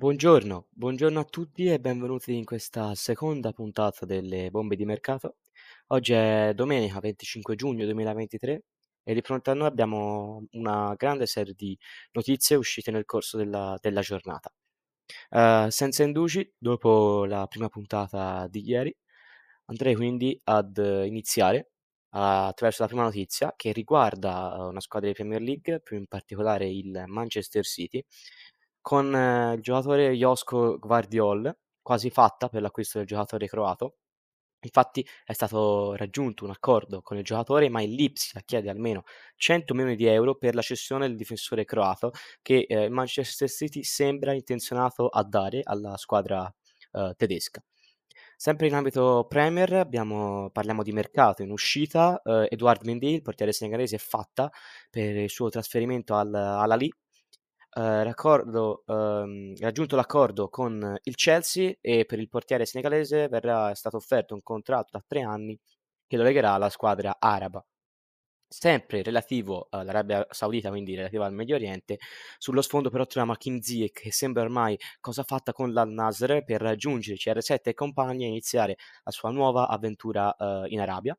Buongiorno, buongiorno a tutti e benvenuti in questa seconda puntata delle bombe di mercato. Oggi è domenica 25 giugno 2023 e di fronte a noi abbiamo una grande serie di notizie uscite nel corso della, della giornata. Uh, senza indugi, dopo la prima puntata di ieri, andrei quindi ad iniziare attraverso la prima notizia che riguarda una squadra di Premier League, più in particolare il Manchester City, con eh, il giocatore Josko Gvardiol, quasi fatta per l'acquisto del giocatore croato. Infatti è stato raggiunto un accordo con il giocatore, ma il Lipsia chiede almeno 100 milioni di euro per la cessione del difensore croato che eh, Manchester City sembra intenzionato a dare alla squadra eh, tedesca. Sempre in ambito Premier abbiamo, parliamo di mercato in uscita, eh, Edouard Mendy, il portiere senegalese, è fatta per il suo trasferimento al, all'Ali eh, ehm, raggiunto l'accordo con il Chelsea e per il portiere senegalese verrà stato offerto un contratto da tre anni che lo legherà alla squadra araba. Sempre relativo all'Arabia Saudita, quindi relativo al Medio Oriente, sullo sfondo però troviamo Kim Ziyech che sembra ormai cosa fatta con l'Al Nasr per raggiungere CR7 e compagni e iniziare la sua nuova avventura eh, in Arabia.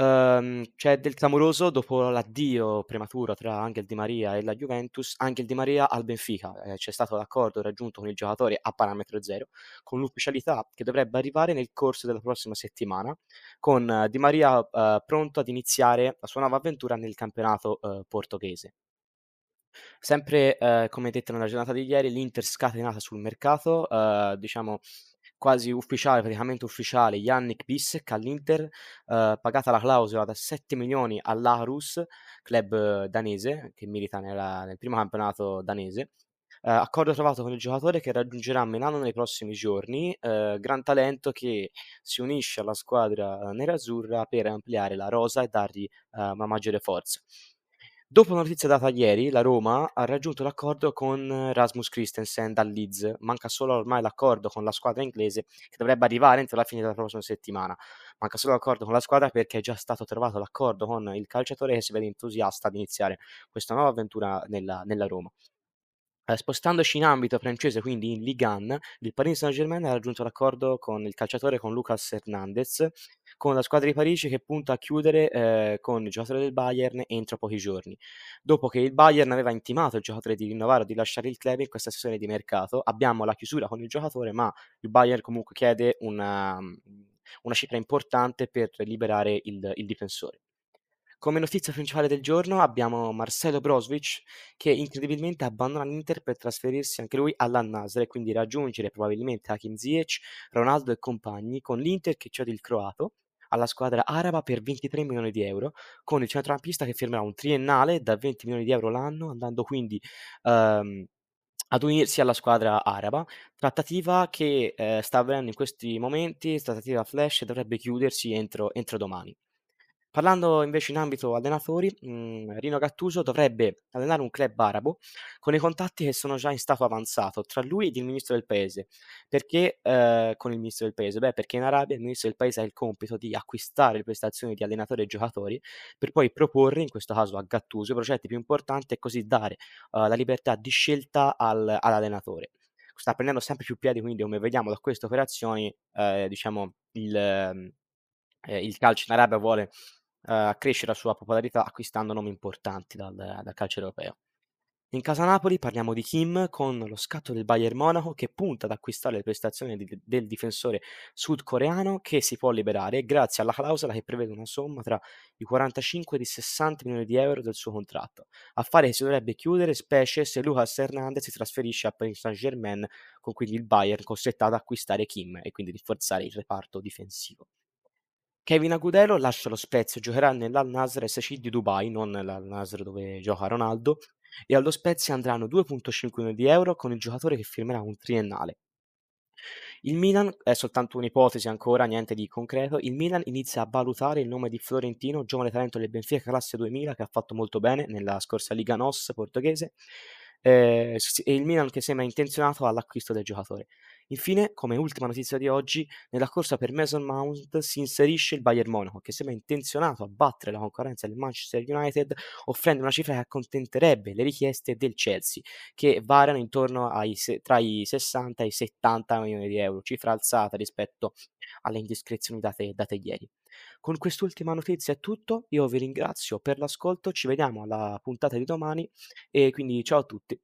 Ehm, c'è del clamoroso dopo l'addio prematuro tra Angel Di Maria e la Juventus, Angel Di Maria al Benfica. Ehm, c'è stato l'accordo raggiunto con il giocatore a parametro zero, con l'ufficialità che dovrebbe arrivare nel corso della prossima settimana, con eh, Di Maria, ehm, pronto ad iniziare la sua nuova avventura nel campionato, ehm, portoghese. Sempre, ehm, come detto nella giornata di ieri, l'Inter scatenata sul mercato, ehm, diciamo quasi ufficiale, praticamente ufficiale, Yannick Bissek all'Inter, eh, pagata la clausola da 7 milioni all'Aarhus, club danese che milita nella, nel primo campionato danese. Eh, accordo trovato con il giocatore che raggiungerà Milano nei prossimi giorni, eh, gran talento che si unisce alla squadra nerazzurra per ampliare la rosa e dargli eh, una maggiore forza. Dopo la notizia data ieri, la Roma ha raggiunto l'accordo con Rasmus Christensen dal Leeds. Manca solo ormai l'accordo con la squadra inglese che dovrebbe arrivare entro la fine della prossima settimana. Manca solo l'accordo con la squadra perché è già stato trovato l'accordo con il calciatore che si vede entusiasta di iniziare questa nuova avventura nella, nella Roma. Eh, spostandoci in ambito francese, quindi in Ligue 1, il Paris Saint-Germain ha raggiunto l'accordo con il calciatore con Lucas Hernandez, con la squadra di Parigi che punta a chiudere eh, con il giocatore del Bayern entro pochi giorni. Dopo che il Bayern aveva intimato il giocatore di rinnovare o di lasciare il club in questa sessione di mercato, abbiamo la chiusura con il giocatore, ma il Bayern comunque chiede una, una cifra importante per liberare il, il difensore. Come notizia principale del giorno abbiamo Marcelo Brozovic che incredibilmente abbandona l'Inter per trasferirsi anche lui all'Al-Nassr e quindi raggiungere probabilmente Hakim Ziyech, Ronaldo e compagni con l'Inter che cede il croato alla squadra araba per 23 milioni di euro con il centrocampista che firmerà un triennale da 20 milioni di euro l'anno andando quindi um, ad unirsi alla squadra araba, trattativa che eh, sta avvenendo in questi momenti, trattativa flash dovrebbe chiudersi entro, entro domani. Parlando invece in ambito allenatori, mhmm, Rino Gattuso dovrebbe allenare un club arabo con i contatti che sono già in stato avanzato tra lui ed il ministro del paese. Perché, ehm, con il ministro del paese? Beh, perché in Arabia il ministro del paese ha il compito di acquistare le prestazioni di allenatori e giocatori per poi proporre, in questo caso a Gattuso, i progetti più importanti e così dare, uhm, la libertà di scelta al all'allenatore. Sta prendendo sempre più piede, quindi come vediamo da queste operazioni, ehm, diciamo il ehm, il calcio in Arabia vuole uh, crescere la sua popolarità acquistando nomi importanti dal, dal calcio europeo. In casa Napoli parliamo di Kim con lo scatto del Bayern Monaco che punta ad acquistare le prestazioni di, del difensore sudcoreano che si può liberare grazie alla clausola che prevede una somma tra i 45 e i 60 milioni di euro del suo contratto, affare che si dovrebbe chiudere specie se Lucas Hernandez si trasferisce a Paris Saint-Germain con quindi il Bayern costretto ad acquistare Kim e quindi rinforzare il reparto difensivo. Kevin Agudelo lascia lo Spezia, giocherà nell'Al Nasr SC di Dubai, non nell'Al Nasr dove gioca Ronaldo, e allo Spezia andranno 2.5 milioni di euro con il giocatore che firmerà un triennale. Il Milan, è soltanto un'ipotesi ancora, niente di concreto, il Milan inizia a valutare il nome di Florentino, giovane talento del Benfica classe 2000 che ha fatto molto bene nella scorsa Liga NOS portoghese, eh, e il Milan che sembra intenzionato all'acquisto del giocatore. Infine, come ultima notizia di oggi, nella corsa per Mason Mount si inserisce il Bayern Monaco, che sembra intenzionato a battere la concorrenza del Manchester United, offrendo una cifra che accontenterebbe le richieste del Chelsea, che variano intorno ai tra i 60 e i 70 milioni di euro, cifra alzata rispetto alle indiscrezioni date, date ieri. Con quest'ultima notizia è tutto, io vi ringrazio per l'ascolto, ci vediamo alla puntata di domani e quindi ciao a tutti.